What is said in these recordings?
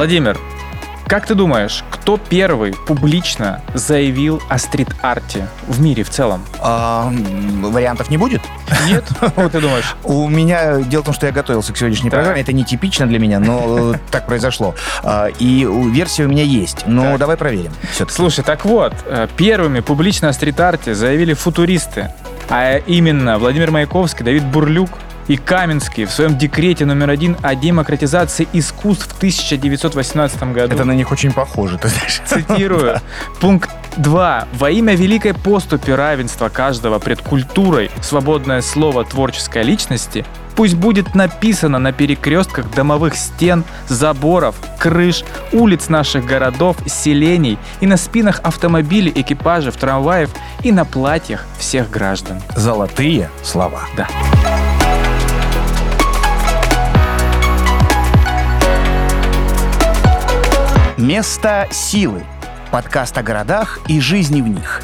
Владимир, как ты думаешь, кто первый публично заявил о стрит-арте в мире в целом? А, вариантов не будет? Нет? Как ты думаешь? У меня... Дело в том, что я готовился к сегодняшней программе. Это нетипично для меня, но э, так произошло. А, И версия у меня есть. Но Так. давай проверим. Слушай, так вот, э, первыми публично о стрит-арте заявили футуристы, а именно Владимир Маяковский, Давид Бурлюк и Каменский в своем декрете номер один о демократизации искусств в 1918 году. Это на них очень похоже, ты знаешь. Цитирую. Пункт 2. Во имя великой поступи равенства каждого пред культурой свободное слово творческой личности пусть будет написано на перекрестках домовых стен, заборов, крыш, улиц наших городов, селений и на спинах автомобилей, экипажев, трамваев и на платьях всех граждан. Золотые слова. Да. Место силы. Подкаст о городах и жизни в них.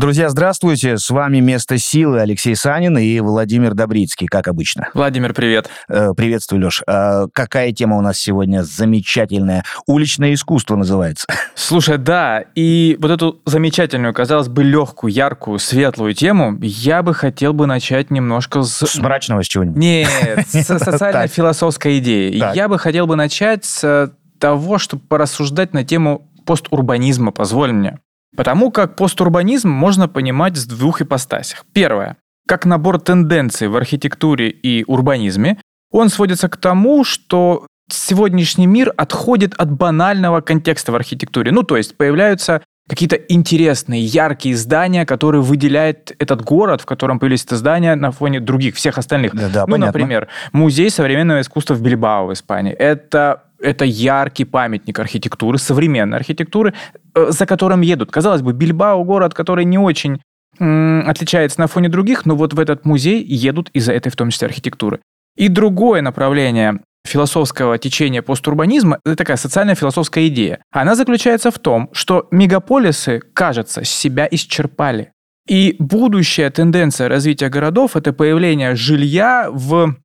Друзья, здравствуйте. С вами «Место силы» Алексей Санин и Владимир Добрицкий, как обычно. Владимир, привет. Э, Приветствую, Леш. Э, Какая тема у нас сегодня замечательная? Уличное искусство называется. Слушай, да, и вот эту замечательную, казалось бы, легкую, яркую, светлую тему я бы хотел бы начать немножко с... С мрачного с чего-нибудь. Нет, с социально-философской идеи. Я бы хотел бы начать с того, чтобы порассуждать на тему постурбанизма, позволь мне. Потому как постурбанизм можно понимать с двух ипостасях. Первое. Как набор тенденций в архитектуре и урбанизме, он сводится к тому, что сегодняшний мир отходит от банального контекста в архитектуре. Ну, то есть появляются какие-то интересные, яркие здания, которые выделяют этот город, в котором появились это здания на фоне других, всех остальных. Да, да, ну, понятно. например, музей современного искусства в Бильбао в Испании. Это, это яркий памятник архитектуры, современной архитектуры, э, за которым едут. Казалось бы, Бильбао город, который не очень отличается на фоне других, но вот в этот музей едут из-за этой в том числе архитектуры. И другое направление философского течения постурбанизма – это такая социально-философская идея. Она заключается в том, что мегаполисы, кажется, себя исчерпали. И будущая тенденция развития городов – это появление жилья в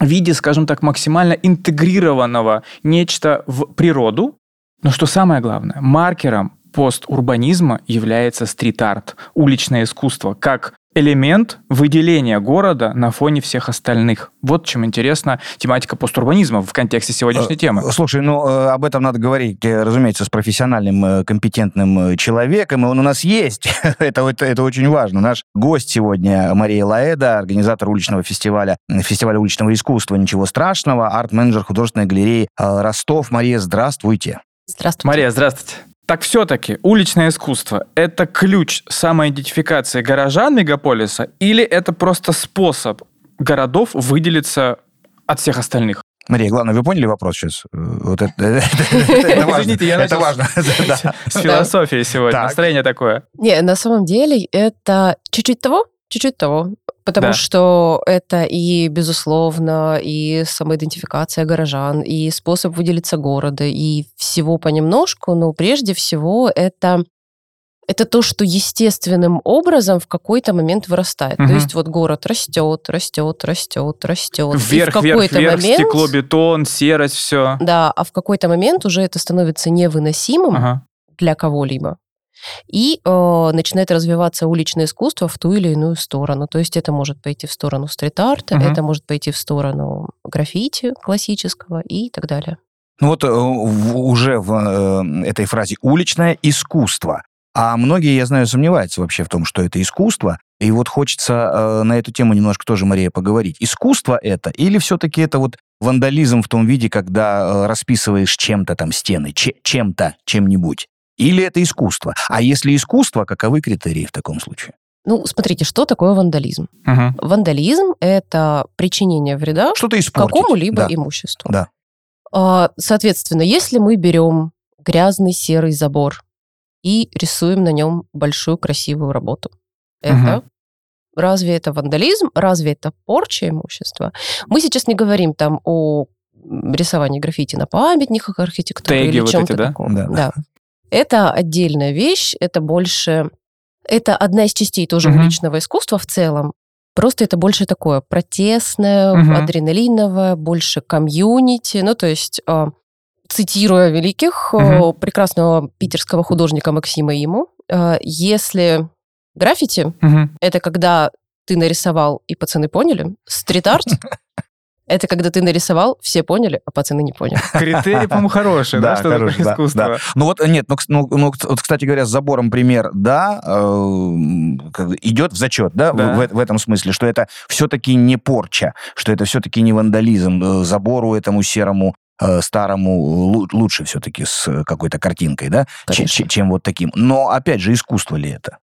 виде, скажем так, максимально интегрированного нечто в природу. Но что самое главное, маркером постурбанизма является стрит-арт, уличное искусство, как элемент выделения города на фоне всех остальных. Вот чем интересна тематика постурбанизма в контексте сегодняшней темы. Э, Слушай, ну э, об этом надо говорить, э, разумеется, с профессиональным, компетентным человеком, и он у нас есть. это, это, это очень важно. Наш гость сегодня Мария Лаэда, организатор уличного фестиваля, фестиваля уличного искусства «Ничего страшного», арт-менеджер художественной галереи Ростов. Мария, здравствуйте. Здравствуйте. Мария, здравствуйте. Так все-таки уличное искусство – это ключ самоидентификации горожан мегаполиса или это просто способ городов выделиться от всех остальных? Мария, главное, вы поняли вопрос сейчас? Э, Вот это, это важно. Извините, я Это важно. Да. С философией сегодня. Так. Настроение такое. Не, на самом деле это чуть-чуть того, чуть-чуть того. Потому Да. что это и, безусловно, и самоидентификация горожан, и способ выделиться города, и всего понемножку, но прежде всего это это то, что естественным образом в какой-то момент вырастает. Мгм. То есть вот город растет, растет, растет, растет. и в Вверх, вверх, вверх, момент, стекло, бетон, серость, все. Да, а в какой-то момент уже это становится невыносимым, Ага. для кого-либо. И э, начинает развиваться уличное искусство в ту или иную сторону. То есть это может пойти в сторону стрит-арта, Мгм. это может пойти в сторону граффити классического и так далее. Ну вот э, уже в э, этой фразе «уличное искусство». А многие, я знаю, сомневаются вообще в том, что это искусство. И вот хочется э, на эту тему немножко тоже, Мария, поговорить. Искусство это или все-таки это вот вандализм в том виде, когда э, расписываешь чем-то там стены, че- чем-то, чем-нибудь? Или это искусство? А если искусство, каковы критерии в таком случае? Ну, смотрите, что такое вандализм? Мгм. Вандализм – это причинение вреда Что-то какому-либо Да. имуществу. Да. А, Соответственно, если мы берем грязный серый забор и рисуем на нем большую красивую работу, это Мгм. разве это вандализм, разве это порча имущества? Мы сейчас не говорим там о рисовании граффити на памятниках архитектуры Теги или вот чем-то эти, да? таком. Да. Да. Это отдельная вещь, это больше... Это одна из частей тоже Мгм. уличного искусства в целом. Просто это больше такое протестное, Мгм. адреналиновое, больше комьюнити. Ну, то есть, э, цитируя великих, Мгм. прекрасного питерского художника Максима Иму, э, если граффити Мгм. это когда ты нарисовал, и пацаны поняли. Стрит-арт — это когда ты нарисовал, все поняли, а пацаны не поняли. Критерий, по-моему, хороший, да, что такое искусство. да. Ну вот, нет, ну, ну, ну, кстати говоря, с забором пример, да, э, идет в зачет, да, в- этом смысле, что это все-таки не порча, что это все-таки не вандализм. Э, Забору этому серому э, старому лу- лучше все-таки с э, какой-то картинкой, да, чем вот таким. Но, опять же, искусство ли это?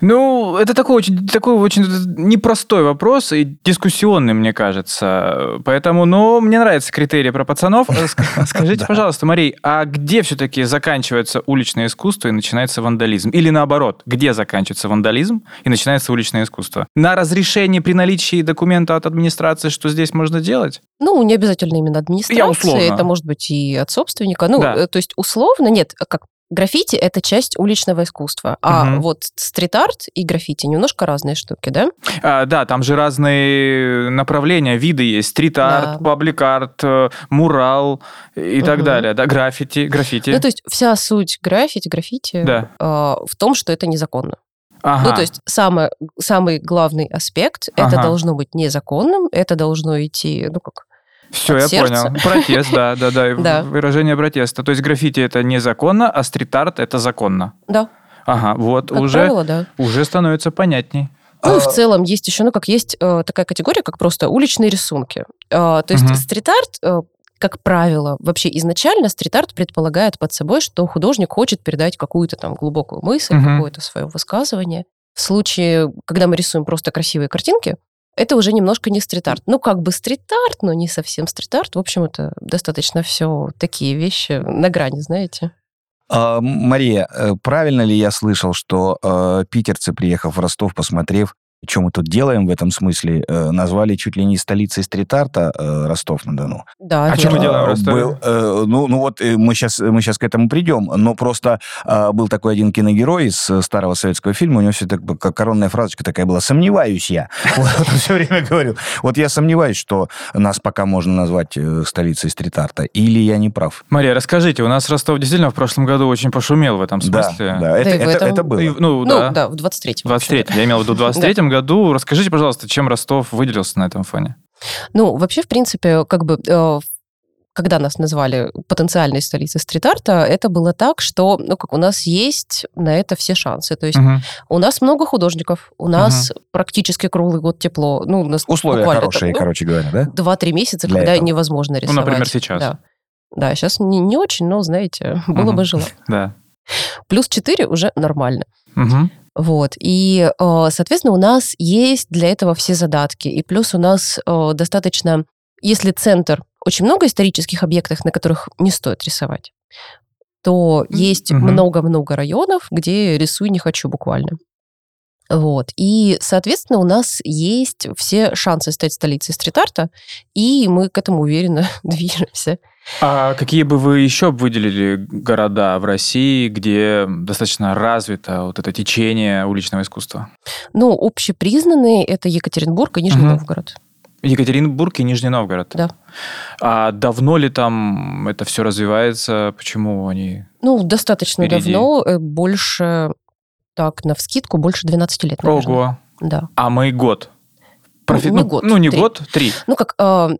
Ну, это такой очень, такой очень непростой вопрос и дискуссионный, мне кажется. Поэтому, ну, мне нравятся критерии про пацанов. Э, ск- Скажите, пожалуйста, Марий, а где все-таки заканчивается уличное искусство и начинается вандализм? Или наоборот, где заканчивается вандализм и начинается уличное искусство? На разрешении при наличии документа от администрации, что здесь можно делать? Ну, не обязательно именно администрация, условно. это может быть и от собственника. Ну, Да. э, то есть условно, нет, как граффити — это часть уличного искусства, а Мгм. вот стрит-арт и граффити немножко разные штуки, да? А, да, там же разные направления, виды есть. Стрит-арт, Да. паблик-арт, э, мурал и так Мгм. далее. Да, граффити, граффити. Ну, то есть вся суть граффити, граффити Да. э, в том, что это незаконно. Ага. Ну, то есть самое, самый главный аспект — это Ага. должно быть незаконным, это должно идти, ну, как Все, от я сердца. понял. Протест, да, да, да, Да. Выражение протеста. То есть граффити это незаконно, а стрит-арт это законно. Да, Ага, вот как уже, правило, да. уже становится понятней. Ну, и в А, целом есть еще, ну, как есть э, такая категория, как просто уличные рисунки. Э, то есть Мгм. стрит-арт, э, как правило, вообще изначально стрит-арт предполагает под собой, что художник хочет передать какую-то там глубокую мысль, Мгм. какое-то свое высказывание. В случае, когда мы рисуем просто красивые картинки, это уже немножко не стрит-арт. Ну, как бы стрит-арт, но не совсем стрит-арт. В общем, это достаточно все такие вещи на грани, знаете. А, Мария, э, правильно ли я слышал, что э, питерцы, приехав в Ростов, посмотрев, что мы тут делаем в этом смысле, э, назвали чуть ли не столицей стрит-арта э, Ростов-на-Дону? Да, А чё мы делаем в А, Ростове? был, э, ну, ну вот э, мы сейчас, мы сейчас к этому придем, но просто э, был такой один киногерой из э, старого советского фильма, у него все так, как коронная фразочка такая была «сомневаюсь я». Вот он все время говорил. Вот я сомневаюсь, что нас пока можно назвать э, столицей стрит-арта. Или я не прав? Мария, расскажите, у нас Ростов действительно в прошлом году очень пошумел в этом смысле. да, это, Да это, было. Ну, Ну, да. в 23-м. В 23 я имел в виду в 23 году. Расскажите, пожалуйста, чем Ростов выделился на этом фоне? Ну, вообще, в принципе, как бы, э, когда нас назвали потенциальной столицей стрит-арта, это было так, что, ну, как у нас есть на это все шансы. То есть Мгм. у нас много художников, у нас практически круглый год тепло. Ну, у нас Условия хорошие, там, ну, короче говоря, да? Два-три месяца, Для когда этого. невозможно Ну, рисовать. например, сейчас. Да. Да, сейчас не, не очень, но, знаете, было Мгм. бы желательно. Да. Плюс 4 уже нормально. Мгм. Вот. И, э, соответственно, у нас есть для этого все задатки. И плюс у нас э, достаточно, если центр, очень много исторических объектов, на которых не стоит рисовать, то есть много-много районов, где рисуй не хочу буквально. Вот. И, соответственно, у нас есть все шансы стать столицей стрит-арта, и мы к этому уверенно движемся. А какие бы вы еще выделили города в России, где достаточно развито вот это течение уличного искусства? Ну, общепризнанные это Екатеринбург и Нижний Мгм. Новгород. Екатеринбург и Нижний Новгород. Да. А давно ли там это все развивается? Почему они... Ну, достаточно Впереди. давно, э, больше, так, на вскидку, больше 12 лет, наверное. Ого. Да. А мы год. Профи- не ну, год, Ну, не три. год, три. Ну, как э,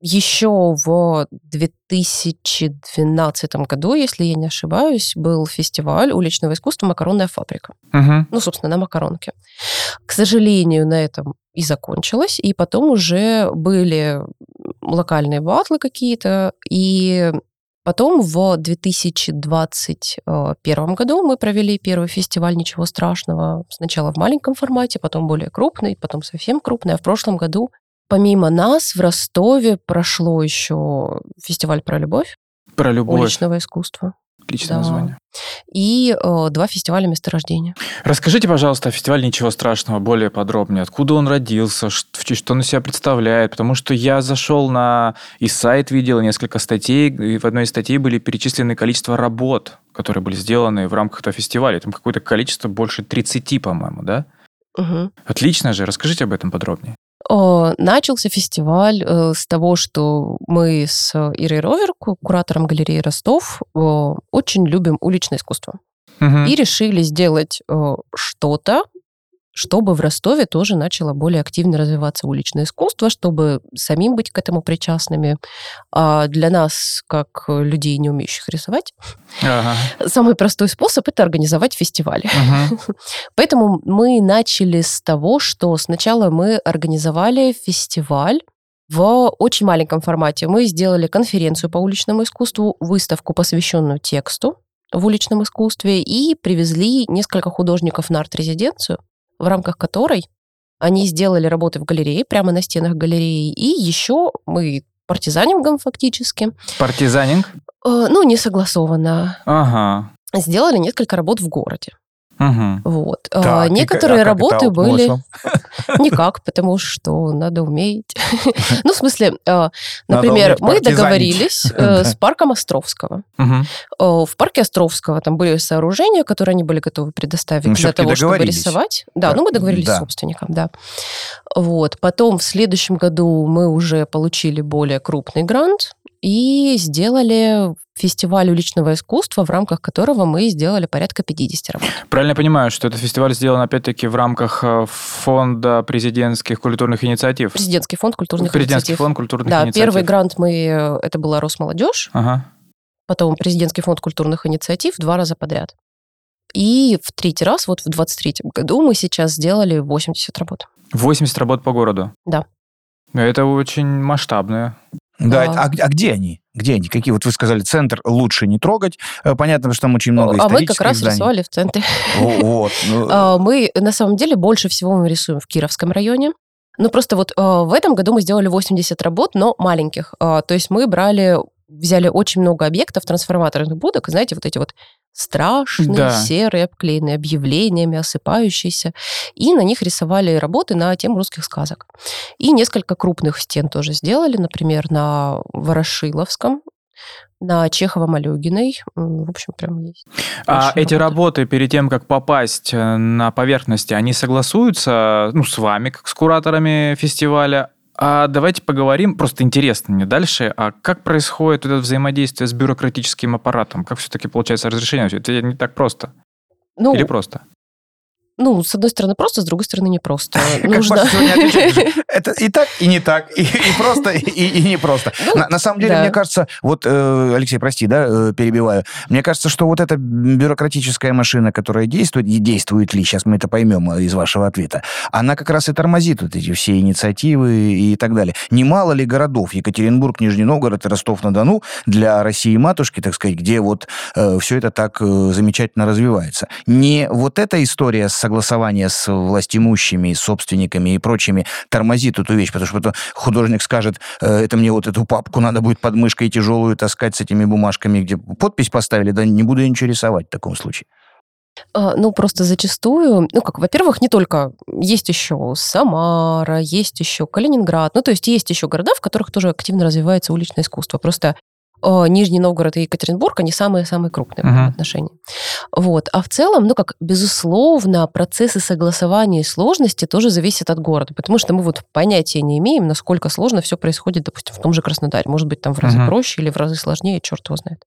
еще в 2012 году, если я не ошибаюсь, был фестиваль уличного искусства «Макаронная фабрика». Мгм. Ну, собственно, на макаронке. К сожалению, на этом и закончилось. И потом уже были локальные батлы какие-то. И потом в 2021 году мы провели первый фестиваль «Ничего страшного». Сначала в маленьком формате, потом более крупный, потом совсем крупный. А в прошлом году помимо нас в Ростове прошло еще фестиваль про любовь Про любовь. уличного искусства. Отличное Да. название. И э, два фестиваля месторождения. Расскажите, пожалуйста, о фестивале «Ничего страшного» более подробнее. Откуда он родился, в- что он из себя представляет? Потому что я зашел на и сайт, видел несколько статей, и в одной из статей были перечислены количество работ, которые были сделаны в рамках этого фестиваля. Там какое-то количество больше 30, по-моему, да? Мгм. Отлично же. Расскажите об этом подробнее. Э, Начался фестиваль э, с того, что мы с Ирой Ровер, ку- куратором галереи Ростов, э, очень любим уличное искусство. Мгм. И решили сделать что-то, чтобы в Ростове тоже начало более активно развиваться уличное искусство, чтобы самим быть к этому причастными. А для нас, как людей, не умеющих рисовать, Ага. самый простой способ – это организовать фестиваль. Мгм. Поэтому мы начали с того, что сначала мы организовали фестиваль в очень маленьком формате. Мы сделали конференцию по уличному искусству, выставку, посвященную тексту в уличном искусстве, и привезли несколько художников на арт-резиденцию, в рамках которой они сделали работы в галерее, прямо на стенах галереи, и еще мы партизанингом фактически, Партизанинг? э, ну, не согласованно, Ага. сделали несколько работ в городе. Мгм. Вот. А, Так, Некоторые а как работы были никак, потому что надо уметь. Ну, в смысле, э, Надо например, мы договорились э, с парком Островского. Э, В парке Островского там были сооружения, которые они были готовы предоставить Ну, для того, чтобы рисовать. Да, Так, ну мы договорились с собственником, да. Вот. Потом в следующем году мы уже получили более крупный грант и сделали фестиваль уличного искусства, в рамках которого мы сделали порядка 50 работ. Правильно я понимаю, что этот фестиваль сделан опять-таки в рамках э, фонда президентских культурных инициатив? Президентский фонд культурных Президентский инициатив. фонд культурных Да, инициатив. первый грант мы, э, это была Росмолодежь, Ага. потом президентский фонд культурных инициатив два раза подряд. И в третий раз, вот в 23 году, мы сейчас сделали 80 работ. 80 работ по городу? Да. Это очень масштабное. Да, Да. а, а где они? Где они? Какие? Вот вы сказали, центр лучше не трогать. Э, Понятно, что там очень много а мы как раз зданий. рисовали в центре. Во- Вот. ну, А, Мы, на самом деле, больше всего мы рисуем в Кировском районе. Ну, просто вот а, в этом году мы сделали 80 работ, но маленьких. А, То есть мы брали, взяли очень много объектов трансформаторных будок, знаете, вот эти вот страшные, Да. серые, обклеенные объявлениями, осыпающиеся. И на них рисовали работы на тему русских сказок. И несколько крупных стен тоже сделали, например, на Ворошиловском, на Чехова-Малюгиной. М, В общем, прям есть. А эти работы перед тем, как попасть э, на поверхности, они согласуются ну, с вами, как с кураторами фестиваля? А давайте поговорим, просто интересно мне дальше, а как происходит это взаимодействие с бюрократическим аппаратом? Как все-таки получается разрешение? Это не так просто. Ну, Или просто? Ну, с одной стороны просто, с другой стороны не просто. Как Нужно... Это и так, и не так, и, и просто, и, и не просто. Ну, на, на самом деле, да. мне кажется, вот, э, Алексей, прости, да, э, перебиваю. Мне кажется, что вот эта бюрократическая машина, которая действует, и действует ли, сейчас мы это поймем э, из вашего ответа, она как раз и тормозит вот эти все инициативы и так далее. Немало ли городов, Екатеринбург, Нижний Новгород и Ростов-на-Дону для России-матушки, так сказать, где вот все это так э, замечательно развивается. Не вот эта история согласования с властимущими, собственниками и прочими тормозит эту вещь, потому что художник скажет, э, это мне вот эту папку надо будет под мышкой тяжелую таскать с этими бумажками, где подпись поставили, да не буду я ничего рисовать в таком случае. А, Ну, просто зачастую, ну, как, во-первых, не только, есть еще Самара, есть еще Калининград, ну, то есть есть еще города, в которых тоже активно развивается уличное искусство. Просто Нижний Новгород и Екатеринбург, они самые-самые крупные в этом отношении. Вот. А в целом, ну, как, безусловно, процессы согласования и сложности тоже зависят от города, потому что мы вот понятия не имеем, насколько сложно все происходит, допустим, в том же Краснодаре. Может быть, там в разы Мгм. проще или в разы сложнее, черт его знает.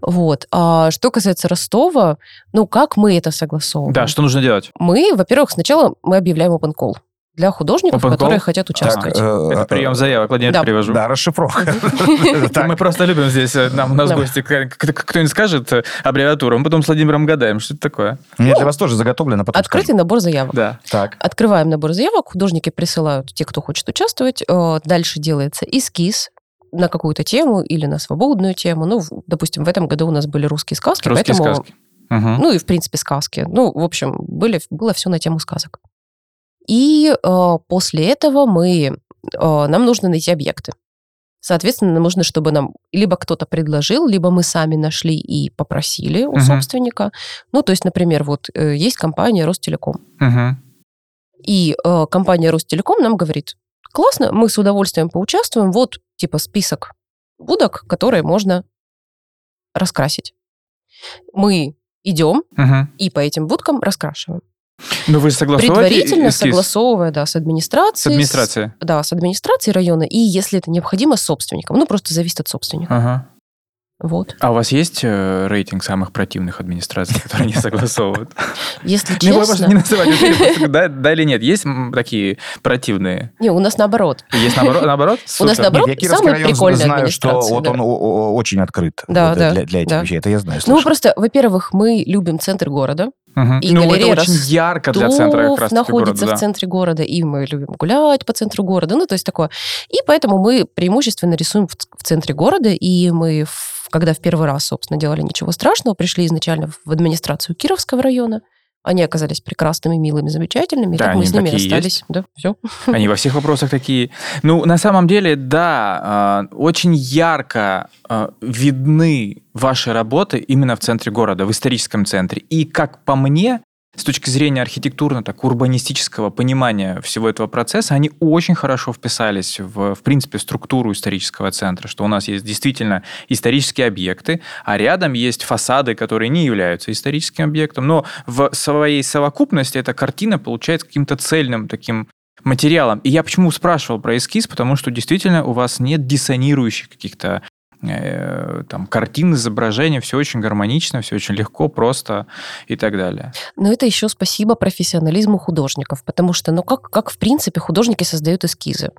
Вот. А что касается Ростова, ну, как мы это согласовываем? Да, что нужно делать? Мы, во-первых, сначала мы объявляем open call для художников, Open call? которые хотят участвовать. Так, э, Это прием заявок, я Да. это привожу. Да, расшифровка. Мы просто любим здесь, э, нам у нас гости, кто-нибудь скажет э, аббревиатуру, мы потом с Владимиром гадаем, что это такое. У меня для вас тоже заготовлено, потом Открытый набор заявок. Да. Так. Открываем набор заявок, художники присылают те, кто хочет участвовать. Э, Дальше делается эскиз на какую-то тему или на свободную тему. Ну, допустим, в этом году у нас были русские сказки, Русские поэтому... сказки. Ну и, в принципе, сказки. Ну, в общем, были, было все на тему сказок. И э, после этого мы, э, нам нужно найти объекты. Соответственно, нам нужно, чтобы нам либо кто-то предложил, либо мы сами нашли и попросили у Мгм. собственника. Ну, то есть, например, вот э, есть компания Ростелеком. Мгм. И э, компания Ростелеком нам говорит, классно, мы с удовольствием поучаствуем, вот типа список будок, которые можно раскрасить. Мы идем Мгм. и по этим будкам раскрашиваем. Ну, вы согласовываете Предварительно эскиз согласовывая, да, с с администрацией. администрацией? да, с администрацией района, и если это необходимо, с собственником. Ну, просто зависит от собственника. Ага. Вот. А у вас есть э, рейтинг самых противных администраций, которые не согласовывают? Если Не, вы просто честно... не называть, да да или нет. Есть такие противные? Не, у нас наоборот. Есть наоборот? наоборот? У нас наоборот, Нет, я Кировский самая район прикольная знаю, что вот он очень открыт для, этих вещей. Это я знаю, Ну, просто, во-первых, мы любим центр города. Мгм. и Ну, это галерея очень ярко для центра как раз находится города, в центре города, и мы любим гулять по центру города, ну, то есть такое. И поэтому мы преимущественно рисуем в, центре города, и мы, в- когда в первый раз, собственно, делали «Ничего страшного», пришли изначально в администрацию Кировского района, они оказались прекрасными, милыми, замечательными, Да, так мы с ними расстались. Да, все. Они во всех вопросах такие. Ну, на самом деле, да, а, очень ярко а, видны ваши работы именно в центре города, в историческом центре. И, как по мне, с точки зрения архитектурно, так, урбанистического понимания всего этого процесса, они очень хорошо вписались в, в принципе, структуру исторического центра, что у нас есть действительно исторические объекты, а рядом есть фасады, которые не являются историческим объектом, но в своей совокупности эта картина получается каким-то цельным таким материалом. И я почему спрашивал про эскиз, потому что действительно у вас нет диссонирующих каких-то там картин, изображений, все очень гармонично, все очень легко, просто и так далее. Но это еще спасибо профессионализму художников, потому что, ну, как, как в принципе художники создают эскизы?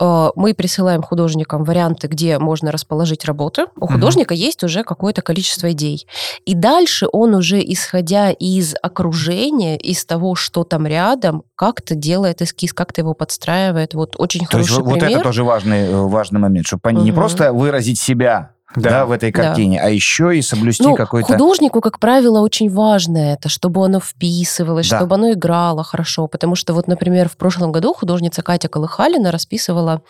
Э, Мы присылаем художникам варианты, где можно расположить работы. У художника есть уже какое-то количество идей. И дальше он уже, исходя из окружения, из того, что там рядом, как-то делает эскиз, как-то его подстраивает. Вот очень То есть хороший вот, вот пример. это тоже важный, э, важный момент, чтобы не Мгм. просто выразить себя да. в этой Да. картине, а еще и соблюсти Ну, какой-то... художнику, как правило, очень важно это, чтобы оно вписывалось, Да. чтобы оно играло хорошо. Потому что вот, например, в прошлом году художница Катя Колыхалина расписывала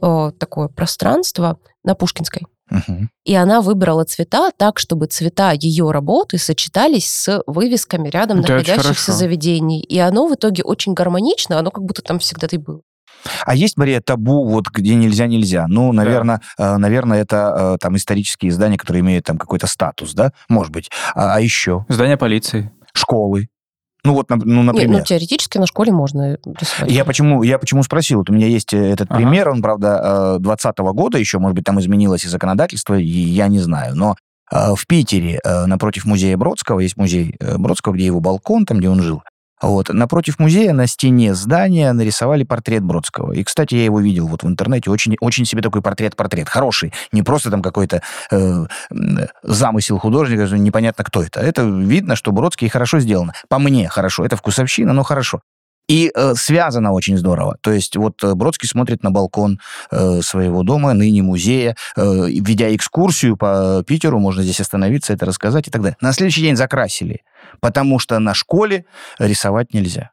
э, такое пространство на Пушкинской. Мгм. И она выбрала цвета так, чтобы цвета ее работы сочетались с вывесками рядом Это находящихся заведений. И оно в итоге очень гармонично, оно как будто там всегда и было. А есть, Мария, табу, вот где нельзя-нельзя? Ну, наверное, наверное, это э, там исторические издания, которые имеют там какой-то статус, да? Может быть. А, а еще? Здание полиции. Школы. Ну, вот, ну, Не, например. ну, теоретически на школе можно рисовать. Я почему, я почему спросил? Вот у меня есть э, этот Ага. пример, он, правда, 2020 года еще, может быть, там изменилось и законодательство, и я не знаю. Но э, в Питере э, напротив музея Бродского, есть музей э, Бродского, где его балкон, там, где он жил. Вот. Напротив музея на стене здания нарисовали портрет Бродского. И, кстати, я его видел вот в интернете. Очень, очень себе такой портрет-портрет. Хороший. Не просто там какой-то э, замысел художника, непонятно, кто это. Это видно, что Бродский хорошо сделано. По мне хорошо. Это вкусовщина, но хорошо. И э, связано очень здорово. То есть вот э, Бродский смотрит на балкон э, своего дома, ныне музея, э, ведя экскурсию по Питеру, можно здесь остановиться, это рассказать и так далее. На следующий день закрасили, потому что на школе рисовать нельзя.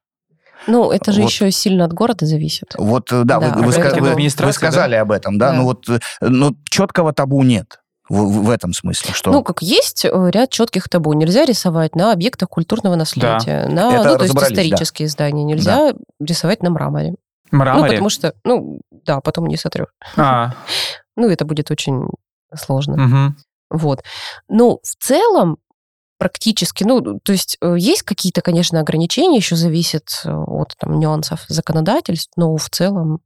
Ну, это же Вот. еще сильно от города зависит. Вот, э, да, Да, вы, вы вы- вы сказали об этом, да, Да. ну вот, э, но четкого табу нет в, в- этом смысле, что... Ну, как есть э, ряд четких табу. Нельзя рисовать на объектах культурного наследия, на, Это ну, то есть разобрались, да. исторические здания. Нельзя рисовать на мраморе. Ну, Мраморе. потому что, ну, да, потом не сотрешь. А, Ну, это будет очень сложно. мгм. Вот. Но в целом практически, ну, то есть э, есть какие-то, конечно, ограничения, еще зависит э, от там, нюансов законодательств, но в целом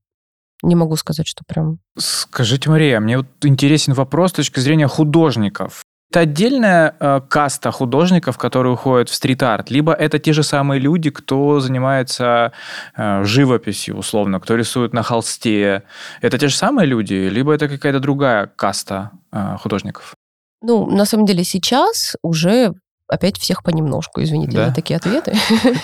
не могу сказать, что прям... Скажите, Мария, мне вот интересен вопрос с точки зрения художников. Это отдельная э, каста художников, которые уходят в стрит-арт, либо это те же самые люди, кто занимается э, живописью, условно, кто рисует на холсте. Это те же самые люди, либо это какая-то другая каста э, художников? Ну, на самом деле сейчас уже опять всех понемножку, извините Да. за такие ответы.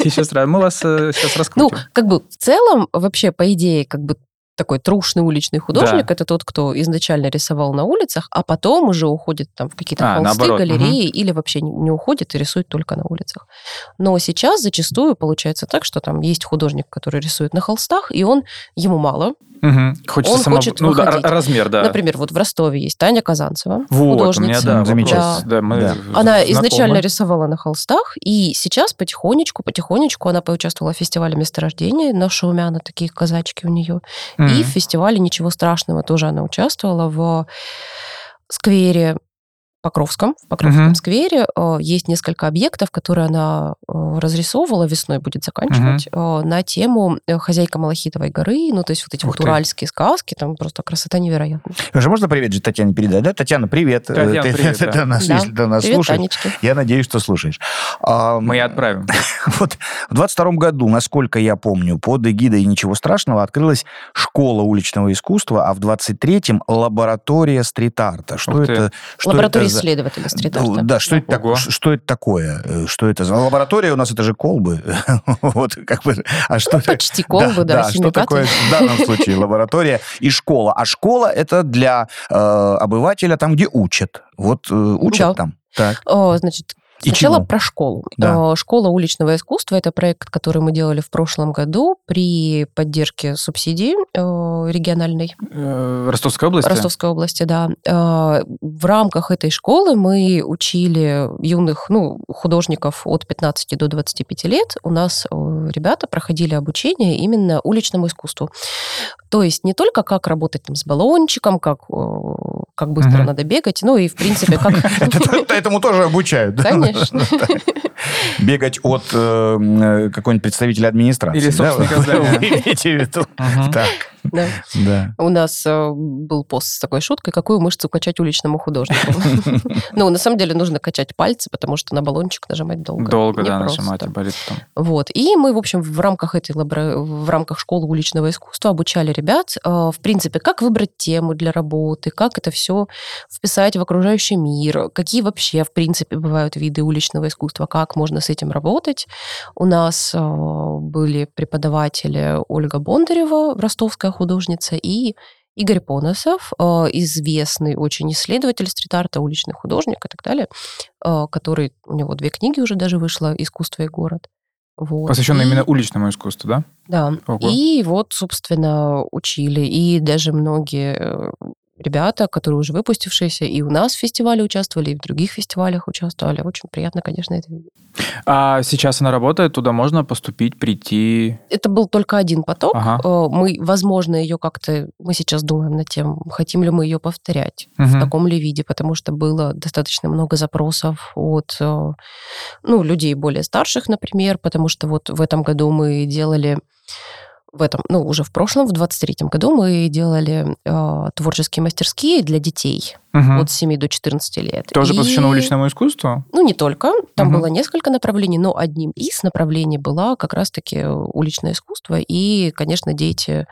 Сейчас мы вас сейчас Ну, раскрутим. как бы в целом, вообще, по идее, как бы такой трушный уличный художник, да. это тот, кто изначально рисовал на улицах, а потом уже уходит там в какие-то а, холсты, наоборот. галереи, угу. или вообще не, не уходит и рисует только на улицах. Но сейчас зачастую получается так, что там есть художник, который рисует на холстах, и он ему мало, Угу. Хочется он само... хочет ну, выходить. Да, размер, да. Например, вот в Ростове есть Таня Казанцева, вот, художница. У меня, да, замечательно. Да. Да, мы да. Она изначально рисовала на холстах, и сейчас потихонечку, потихонечку она поучаствовала в фестивале месторождения на Шаумяна, такие казачки у нее. mm И в фестивале «Ничего страшного» тоже она участвовала в сквере Покровском, в Покровском uh-huh. сквере. Э, есть несколько объектов, которые она э, разрисовывала, весной будет заканчивать, uh-huh. на тему «Хозяйка Малахитовой горы», ну, то есть вот эти Ух вот ты. уральские сказки, там просто красота невероятная. Уже можно привет же Татьяне передать, да? Татьяна, привет. Татьяна, ты, привет, ты, да. ты, нас, да. Если ты нас привет, слушаешь, Танечки. я надеюсь, что слушаешь. Мы отправим. Вот в 22 году, насколько я помню, под эгидой «Ничего страшного» открылась школа уличного искусства, а в 23-м лаборатория стрит-арта. Что это? Что лаборатория исследователя стрит-арта. Да, что, это, так, что это такое? Э, что это за лаборатория? У нас это же колбы. вот, как бы, а что ну, почти колбы, да, да что такое в данном случае лаборатория и школа? А школа это для э, обывателя там, где учат. Вот э, учат да. там. Так. О, значит, Сначала про школу. Да. Э, школа уличного искусства – это проект, который мы делали в прошлом году при поддержке субсидии э, региональной. Э, Ростовской области? Ростовской области, да. В рамках этой школы мы учили юных ну, художников от 15 до 25 лет. У нас ребята проходили обучение именно уличному искусству. То есть не только как работать там, с баллончиком, как как быстро угу. надо бегать. Ну и, в принципе, как... Этому тоже обучают. Конечно. Бегать от э, какого-нибудь представителя администрации. Или собственника здания. Так. Да. да. У нас э, был пост с такой шуткой, какую мышцу качать уличному художнику. Ну, на самом деле нужно качать пальцы, потому что на баллончик нажимать долго. Долго, да, нажимать, и болит потом. Вот. И мы, в общем, в рамках этой в рамках школы уличного искусства обучали ребят, э, в принципе, как выбрать тему для работы, как это все вписать в окружающий мир, какие вообще, в принципе, бывают виды уличного искусства, как можно с этим работать. У нас э, были преподаватели Ольга Бондарева, ростовская художница, и Игорь Поносов, э, известный очень исследователь стрит-арта, уличный художник и так далее, э, который, у него две книги уже даже вышло «Искусство и город». Вот. Посвященное и... именно уличному искусству, да? Да. Ого. И вот, собственно, учили. И даже многие э, ребята, которые уже выпустившиеся, и у нас в фестивале участвовали, и в других фестивалях участвовали. Очень приятно, конечно, это видеть. А сейчас она работает, туда можно поступить, прийти? Это был только один поток. Ага. Э, мы, возможно, ее как-то... Мы сейчас думаем над тем, хотим ли мы ее повторять, угу. в таком ли виде, потому что было достаточно много запросов от э, ну, людей более старших, например, потому что вот в этом году мы делали в этом, ну, уже в прошлом, в 23-м году мы делали э, творческие мастерские для детей угу. от 7 до 14 лет. Тоже и... посвящено уличному искусству? Ну, не только. Там угу. было несколько направлений, но одним из направлений была как раз-таки уличное искусство. И, конечно, дети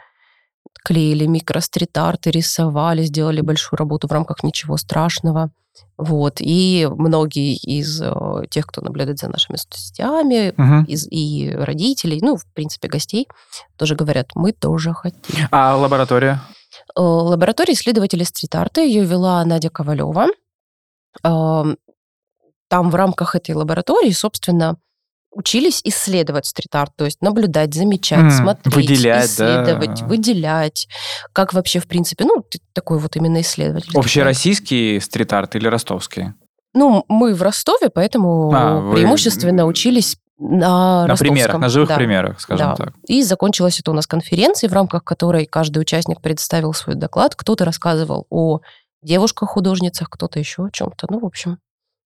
клеили микрострит-арты, рисовали, сделали большую работу в рамках «Ничего страшного». Вот. И многие из э, тех, кто наблюдает за нашими соцсетями, угу. из, и родителей, ну, в принципе, гостей, тоже говорят, мы тоже хотим. А лаборатория? Э, лаборатория исследователей стрит-арта, ее вела Надя Ковалева. Там в рамках этой лаборатории, собственно, учились исследовать стрит-арт, то есть наблюдать, замечать, mm, смотреть, выделять, исследовать, да. выделять, как вообще, в принципе, ну, такой вот именно исследователь. Общероссийский стрит-арт или ростовский? Ну, мы в Ростове, поэтому а, преимущественно вы... учились на, на примерах, на живых да. примерах, скажем да. так. И закончилась это у нас конференция, в рамках которой каждый участник представил свой доклад. Кто-то рассказывал о девушках-художницах, кто-то еще о чем-то. Ну, в общем,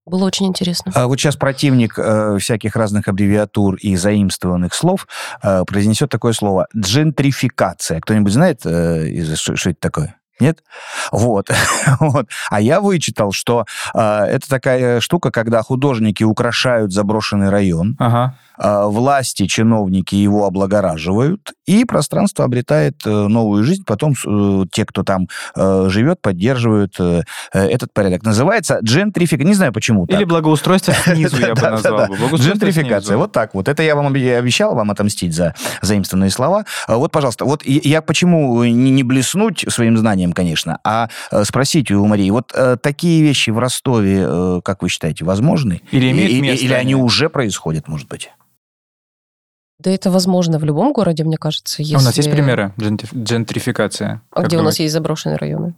было очень интересно. А вот сейчас противник э, всяких разных аббревиатур и заимствованных слов э, произнесет такое слово «джентрификация». Кто-нибудь знает, э, что, это такое? Нет? Вот. вот. А я вычитал, что э, это такая штука, когда художники украшают заброшенный район, Ага. э, власти, чиновники его облагораживают, и пространство обретает э, новую жизнь. Потом э, те, кто там э, живет, поддерживают э, э, этот порядок. Называется джентрификация. Не знаю, почему так. Или благоустройство снизу, я бы назвал Джентрификация. Вот так вот. Это я вам обе- обещал вам отомстить за заимствованные слова. А Вот, пожалуйста, вот я почему не блеснуть своим знанием, конечно, а э, спросить у Марии, вот э, такие вещи в Ростове, э, как вы считаете, возможны? Или имеют И- место Или они уже происходят, может быть? Да это возможно в любом городе, мне кажется. Если... А У нас есть примеры джентрификация? А где у нас есть заброшенные районы?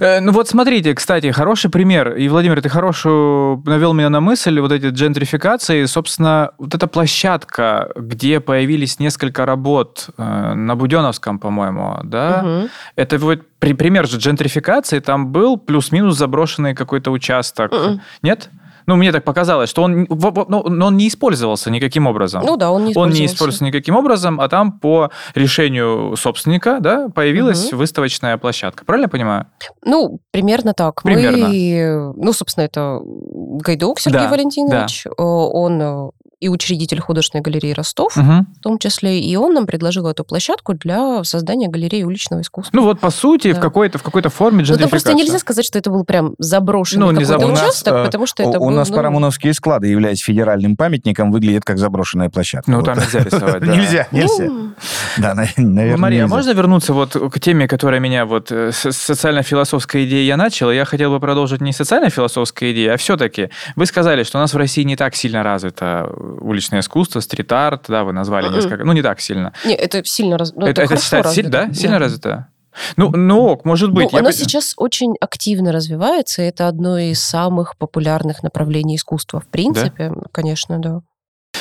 Э, Ну вот смотрите, кстати, хороший пример. И, Владимир, ты хорошую навел меня на мысль, вот эти джентрификации. Собственно, вот эта площадка, где появились несколько работ э, на Буденовском, по-моему, да, Мгм. это вот при, пример же джентрификации, там был плюс-минус заброшенный какой-то участок. Мгм. Нет? Ну, мне так показалось, что он, ну, он не использовался никаким образом. Ну да, он не Он не использовался. использовался никаким образом, а там по решению собственника да, появилась выставочная площадка. Правильно я понимаю? Ну, примерно так. Примерно. Мы, ну, собственно, это Гайдук Сергей Да, Валентинович. Э, Он э, и учредитель художественной галереи Ростов, Мгм. в том числе, и он нам предложил эту площадку для создания галереи уличного искусства. Ну вот, по сути, в Да. какой-то в какой-то форме Ну, там просто нельзя сказать, что это был прям заброшенный Ну, не какой-то заброшенный. участок, У нас, потому что это у, у был, нас ну, Парамоновские склады, являясь федеральным памятником, выглядят как заброшенная площадка. Ну, Вот. там нельзя рисовать, да. Нельзя, нельзя. ну, Да, на- наверное, Мария, а нельзя. можно вернуться вот к теме, которая меня вот э, социально-философской идеей я начал? Я хотел бы продолжить не социально-философской идеей, а все-таки вы сказали, что у нас в России не так сильно развито уличное искусство, стрит-арт, да, вы назвали несколько, ну не так сильно. Не, это сильно раз... ну, это это хорошо считается сильно, да? развито. Сильно развито? Ну, ну ок, может быть. Ну, я оно бы- сейчас очень активно развивается, и это одно из самых популярных направлений искусства. В принципе, конечно, да.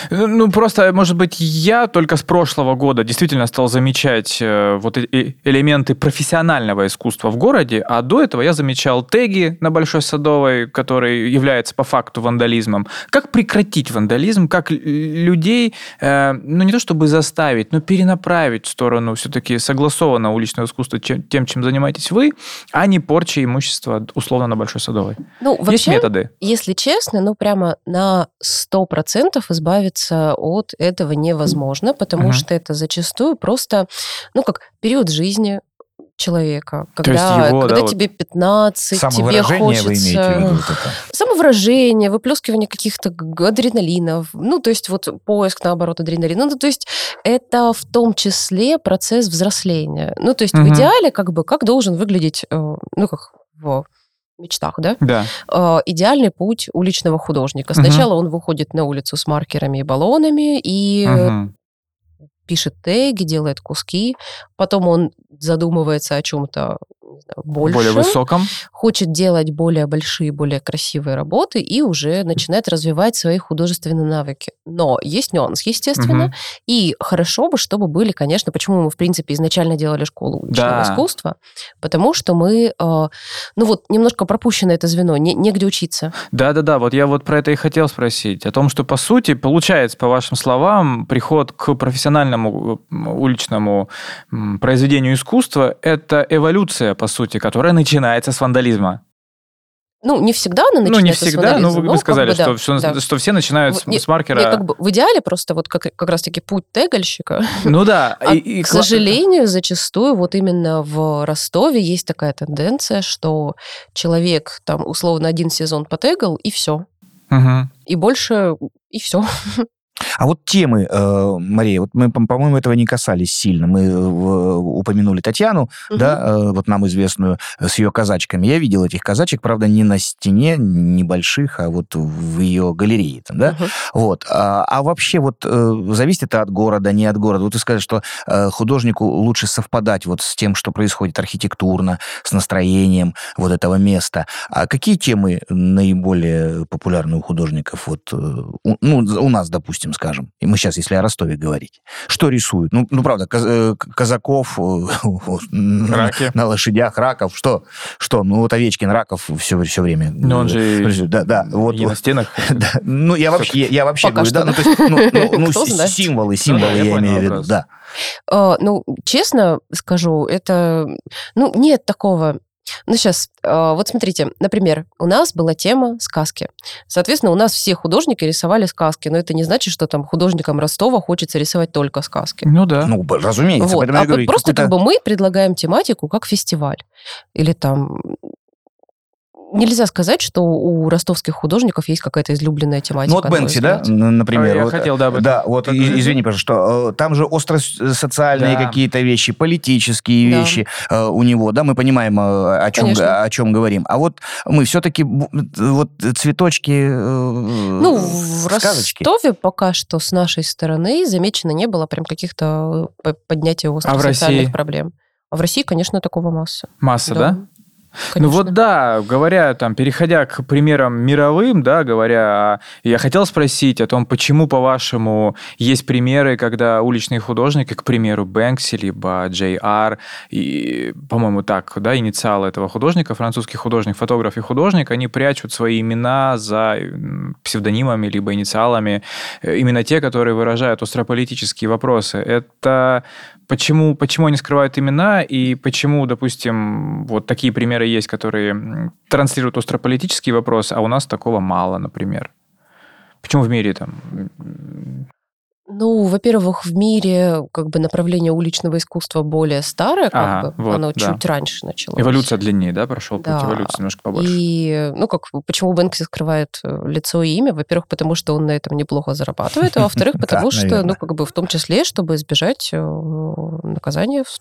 Ну, просто, может быть, я только с прошлого года действительно стал замечать э, вот э- э- элементы профессионального искусства в городе, а до этого я замечал теги на Большой Садовой, который является по факту вандализмом. Как прекратить вандализм, как людей, э, ну, не то чтобы заставить, но перенаправить в сторону все-таки согласованного уличного искусства тем, чем занимаетесь вы, а не порча имущества, условно, на Большой Садовой. Ну, Есть вообще, методы? если честно, ну, прямо на 100% избавиться от этого невозможно, потому Мгм. что это зачастую просто, ну, как период жизни человека. Когда, его, да, когда вот тебе 15, тебе хочется... вы самовыражение, выплескивание каких-то адреналинов, ну, то есть вот поиск, наоборот, адреналина. Ну, то есть это в том числе процесс взросления. Ну, то есть Мгм. в идеале как бы, как должен выглядеть, э, ну, как мечтах, да, Да. э, идеальный путь уличного художника. Сначала он выходит на улицу с маркерами и баллонами и Мгм. пишет теги, делает куски, потом он задумывается о чем-то больше, Более высоком. хочет делать более большие, более красивые работы и уже начинает развивать свои художественные навыки. Но есть нюанс, естественно, Мгм. и хорошо бы, чтобы были, конечно, почему мы, в принципе, изначально делали школу уличного Да. искусства, потому что мы, э, ну вот, немножко пропущено это звено, не, негде учиться. Да-да-да, вот я вот про это и хотел спросить. О том, что, по сути, получается, по вашим словам, приход к профессиональному м, уличному произведению искусства – это эволюция, по сути, которая начинается с вандализма. Ну, не всегда она начинается ну, не с всегда, но вы, но вы как сказали, бы да, что, все, да. что все начинают с, Не- с маркера. Не, как бы в идеале просто вот как, как раз-таки путь тегальщика, Ну да. А, и- и к сожалению, зачастую вот именно в Ростове есть такая тенденция, что человек там условно один сезон потегал, и все. Мгм. И больше, и все. А вот темы, э, Мария, вот мы, по- по-моему, этого не касались сильно. Мы э, упомянули Татьяну, да, э, вот нам известную, э, с ее казачками. Я видел этих казачек, правда, не на стене небольших, а вот в ее галерее, там, да. Вот. А, а вообще вот э, зависит это от города, не от города. Вот ты сказал, что э, художнику лучше совпадать вот с тем, что происходит архитектурно, с настроением вот этого места. А какие темы наиболее популярны у художников? Вот, э, у, ну, у нас, допустим, скажем. Скажем. И мы сейчас, если о Ростове говорить. Что рисуют? Ну, ну правда, каз- э, казаков э, Раки. на лошадях, раков. Что? Что? Ну, вот Овечкин, раков все, все время. Но он же Подожди, Да, да. Вот, и на вот. стенах. Да, ну, я вообще, я, я вообще Пока говорю, да, что. ну, то есть, ну, ну, ну, Кто с- знает. символы, Ну символы, да, я я, имею в виду, да. А, ну, честно скажу, это... Ну, нет такого... Ну, сейчас, вот смотрите, например, у нас была тема сказки. Соответственно, у нас все художники рисовали сказки, но это не значит, что там художникам Ростова хочется рисовать только сказки. Ну да. Ну, разумеется. Вот. поэтому я А говорю, просто как бы мы предлагаем тематику как фестиваль. Или там... Нельзя сказать, что у ростовских художников есть какая-то излюбленная тематика. Ну, вот Бэнкси, да, например. А, я вот, хотел, да, Да, вот, и- извини, пожалуйста, что э, там же остро социальные Да. какие-то вещи, политические Да. вещи э, у него, да, мы понимаем, э, о чем, Конечно. о чем говорим. А вот мы все-таки вот цветочки, Ну, ну, в сказочки. Ростове пока что с нашей стороны замечено не было прям каких-то э, поднятия острых А социальных России? проблем. А в России, конечно, такого масса. Масса, да? Ну Конечно. вот да, говоря там, переходя к примерам мировым, да, говоря, я хотел спросить о том, почему, по-вашему, есть примеры, когда уличные художники, к примеру, Бэнкси, либо Ар, и, по-моему, так, да, инициалы этого художника, французский художник, фотограф и художник, они прячут свои имена за псевдонимами, либо инициалами, э, именно те, которые выражают острополитические вопросы. Это почему, почему они скрывают имена и почему, допустим, вот такие примеры есть, которые транслируют острополитические вопросы, а у нас такого мало, например. Почему в мире там? Ну, во-первых, в мире как бы направление уличного искусства более старое, как Ага, бы. вот, Оно да. чуть раньше началось. Эволюция длиннее, да, прошел Да. путь эволюции немножко побольше. И, ну, как, почему Бэнкси скрывает э, лицо и имя? Во-первых, потому что он на этом неплохо зарабатывает, а во-вторых, потому что, ну, как бы в том числе, чтобы избежать э, наказания в,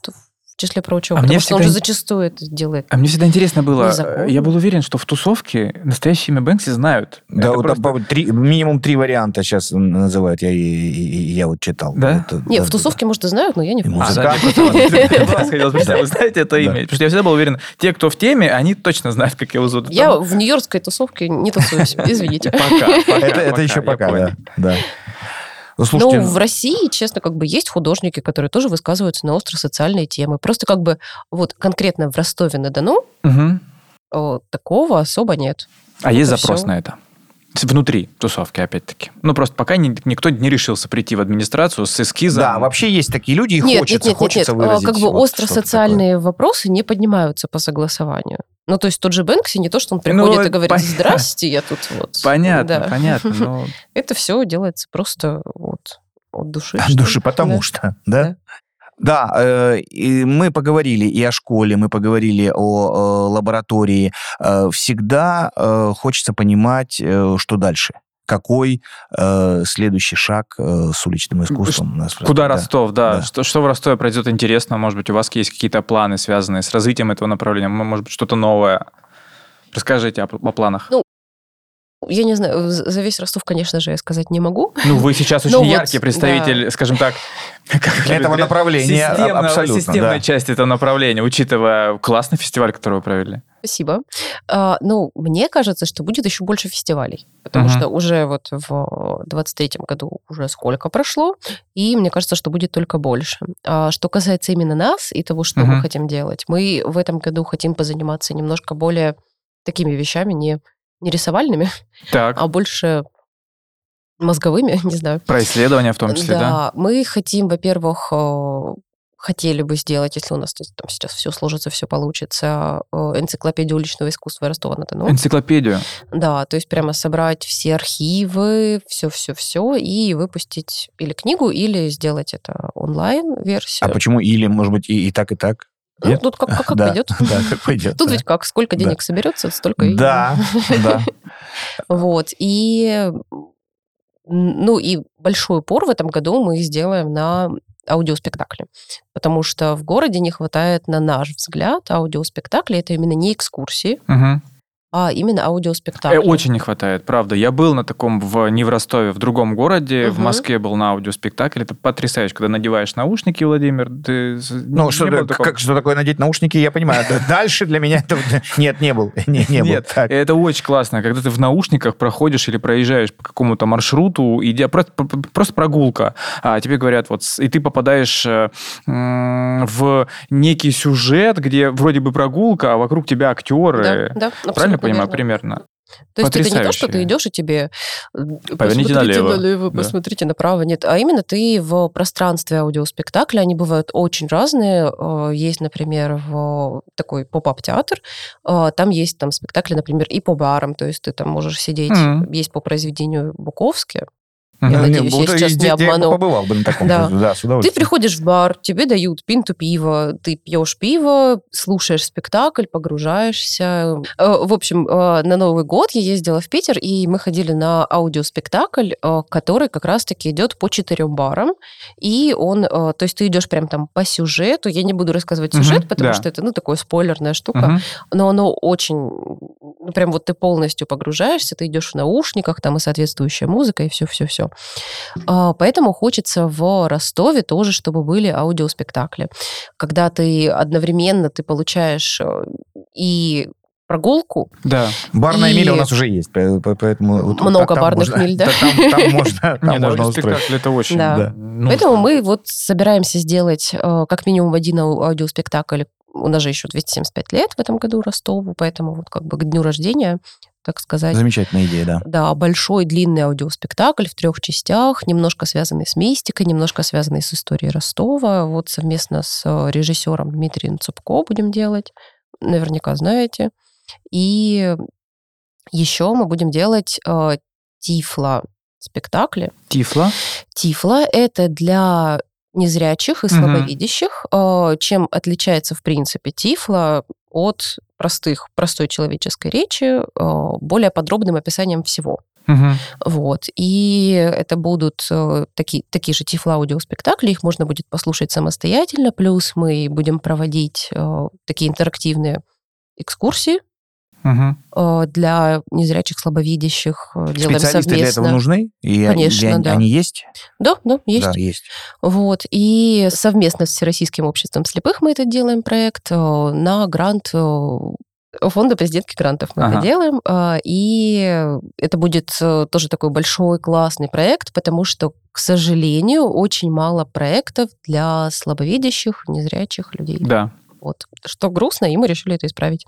в числе прочего. А мне потому что он же всегда- зачастую это делает. А мне всегда интересно было, Незаконно. я был уверен, что в тусовке настоящее имя Бэнкси знают. Да, Это вот просто- по- три- минимум три варианта сейчас называют, я, и- и- я вот читал. Да? Вот, э, Не, да, в да, тусовке, может, и знают, но я не в да, мне вы знаете это Да. имя? Потому что я всегда был уверен, те, кто в теме, они точно знают, как его зовут. Я в нью-йоркской тусовке не тусуюсь, извините. Пока, Это, еще я пока, да. Да. Ну, слушайте, Ну, в России, честно, как бы есть художники, которые тоже высказываются на остро-социальные темы. Просто как бы вот конкретно в Ростове-на-Дону о, такого особо нет. А есть Это запрос всё. на это? Внутри тусовки, опять-таки. Ну, просто пока ни- никто не решился прийти в администрацию с эскизом. да, вообще есть такие люди, и нет, хочется, нет, нет, нет, хочется нет. А, выразить Как бы вот остро-социальные вопросы не поднимаются по согласованию. Ну, то есть тот же Бэнкси не то, что он приходит Ну, и говорит, понятно. здрасте, я тут вот. Понятно, Да. понятно. но- Это все делается просто вот от души. От души, потому Да. что, да? Да. Да, э, и мы поговорили и о школе, мы поговорили о э, лаборатории. Э, всегда э, хочется понимать, э, что дальше. Какой э, следующий шаг э, с уличным искусством у нас? Куда Да. Ростов, да. да. Что, что в Ростове произойдет интересно? Может быть, у вас есть какие-то планы, связанные с развитием этого направления? Может быть, что-то новое? Расскажите о, о планах. Я не знаю, за весь Ростов, конечно же, я сказать не могу. Ну, вы сейчас Ну очень вот, яркий представитель, скажем так, Этого направления, системного- абсолютно, системной да. части этого направления, учитывая классный фестиваль, который вы провели. Спасибо. А, ну, мне кажется, что будет еще больше фестивалей, потому что уже вот в 23-м году уже сколько прошло, и мне кажется, что будет только больше. А что касается именно нас и того, что мы хотим делать, мы в этом году хотим позаниматься немножко более такими вещами, не, не рисовальными, Так, а больше мозговыми, не знаю. про исследования в том числе, да? мы хотим, во-первых, э, хотели бы сделать, если у нас есть, там сейчас все сложится, все получится, э, энциклопедию уличного искусства Ростова-на-Дону. Энциклопедию. Да, то есть прямо собрать все архивы, все-все-все и выпустить или книгу, или сделать это онлайн-версию. А почему или, может быть, и, и так, и так? Ну, Нет? тут как, как, как Да, пойдет. Да, как пойдет. Тут да. ведь как, сколько Да. денег соберется, столько и... Да, да. Вот, и... Ну, и большой упор в этом году мы сделаем на аудиоспектакли, потому что в городе не хватает, на наш взгляд, аудиоспектаклей. Это именно не экскурсии, Мгм. А именно аудиоспектакль. Э, Очень не хватает, правда. Я был на таком в, не в Ростове, в другом городе, в Мгм. Москве был на аудиоспектакле. Это потрясающе, когда надеваешь наушники, Владимир. Ты... Ну, не что, это- такого? как, что такое надеть наушники, я понимаю. Дальше для меня это... Нет, не был. Не, не был. Нет, Так. это очень классно, когда ты в наушниках проходишь или проезжаешь по какому-то маршруту, идя просто, просто прогулка, а тебе говорят, вот, и ты попадаешь э, в некий сюжет, где вроде бы прогулка, а вокруг тебя актеры. Да, да, Правильно абсолютно понимаю, примерно? То есть это не то, что ты идешь и тебе э, Поверните посмотрите налево. Да. посмотрите направо. Нет, а именно ты в пространстве аудиоспектакля, они бывают очень разные. Э, Есть, например, в такой поп-ап театр, э, там есть там спектакли, например, и по барам, то есть ты там можешь сидеть, Мгм. есть по произведению Буковски. Я Ну, надеюсь, я сейчас не я- я побывал бы на таком. Да. Да, с Ты приходишь в бар, тебе дают пинту пива, ты пьешь пиво, слушаешь спектакль, погружаешься. Э, В общем, э, на Новый год я ездила в Питер, и мы ходили на аудиоспектакль, э, который как раз-таки идет по четырем барам. И он, то есть ты идешь прям там по сюжету. Я не буду рассказывать сюжет, потому да. что это, ну, такая спойлерная штука Мгм. но оно очень, ну, прям вот ты полностью погружаешься, ты идешь в наушниках, там и соответствующая музыка, и все-все-все. Поэтому хочется в Ростове тоже, чтобы были аудиоспектакли. Когда ты одновременно ты получаешь э, и прогулку, Да. Барная И- миля у нас уже есть, по- по- поэтому... вот Много там барных можно- миль, да? Там там можно там Не, можно даже устроить. спектакль это очень Да. Поэтому мы вот собираемся сделать э, как минимум один ау- аудиоспектакль. У нас же еще 275 лет в этом году Ростову, поэтому вот как бы к дню рождения, так сказать, Замечательная идея, да. Да, большой длинный аудиоспектакль в трех частях, немножко связанный с мистикой, немножко связанный с историей Ростова. Вот совместно с э, режиссером Дмитрием Цупко будем делать. Наверняка знаете. И еще мы будем делать э, тифло спектакли. Тифла. Тифло — это для незрячих и слабовидящих. Э, Чем отличается, в принципе, тифло от простых, простой человеческой речи, э, более подробным описанием всего. Мгм. Вот. И это будут э, такие, такие же тифло-аудиоспектакли, их можно будет послушать самостоятельно, плюс мы будем проводить э, такие интерактивные экскурсии Э, для незрячих, слабовидящих. э, Делаем Специалисты для этого совместно. нужны? И Конечно, они, да. они есть? Да, да, есть. Да, есть. Вот. И совместно с Всероссийским обществом слепых мы это делаем проект э, на грант фонда президентских грантов мы Ага. это делаем. И это будет тоже такой большой классный проект, потому что, к сожалению, очень мало проектов для слабовидящих, незрячих людей. Да. Вот. Что грустно, и мы решили это исправить.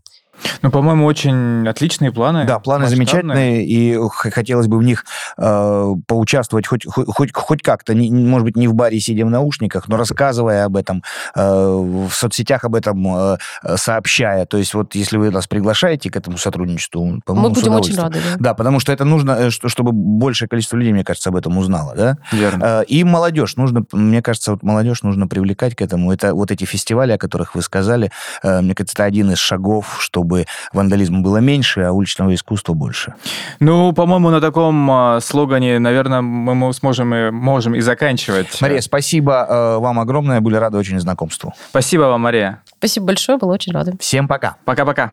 Ну, по-моему, очень отличные планы. Да, планы масштабные. замечательные, и хотелось бы в них э, поучаствовать хоть, хоть, хоть, хоть как-то, не- может быть, не в баре, сидя в наушниках, но рассказывая об этом, э, в соцсетях об этом э, сообщая. То есть вот если вы нас приглашаете к этому сотрудничеству, по-моему, мы будем очень рады. да. Да, потому что это нужно, э, что- чтобы большее количество людей, мне кажется, об этом узнало, да? Верно. Э, И молодежь. Нужно, мне кажется, вот молодежь нужно привлекать к этому. Это вот эти фестивали, о которых вы сказали, э, мне кажется, это один из шагов, чтобы вандализма было меньше, а уличного искусства больше. Ну, по-моему, на таком а, слогане, наверное, мы сможем и, можем и заканчивать. Мария, спасибо э, вам огромное. Были рады очень знакомству. Спасибо вам, Мария. Спасибо большое, была очень рада. Всем пока. Пока-пока.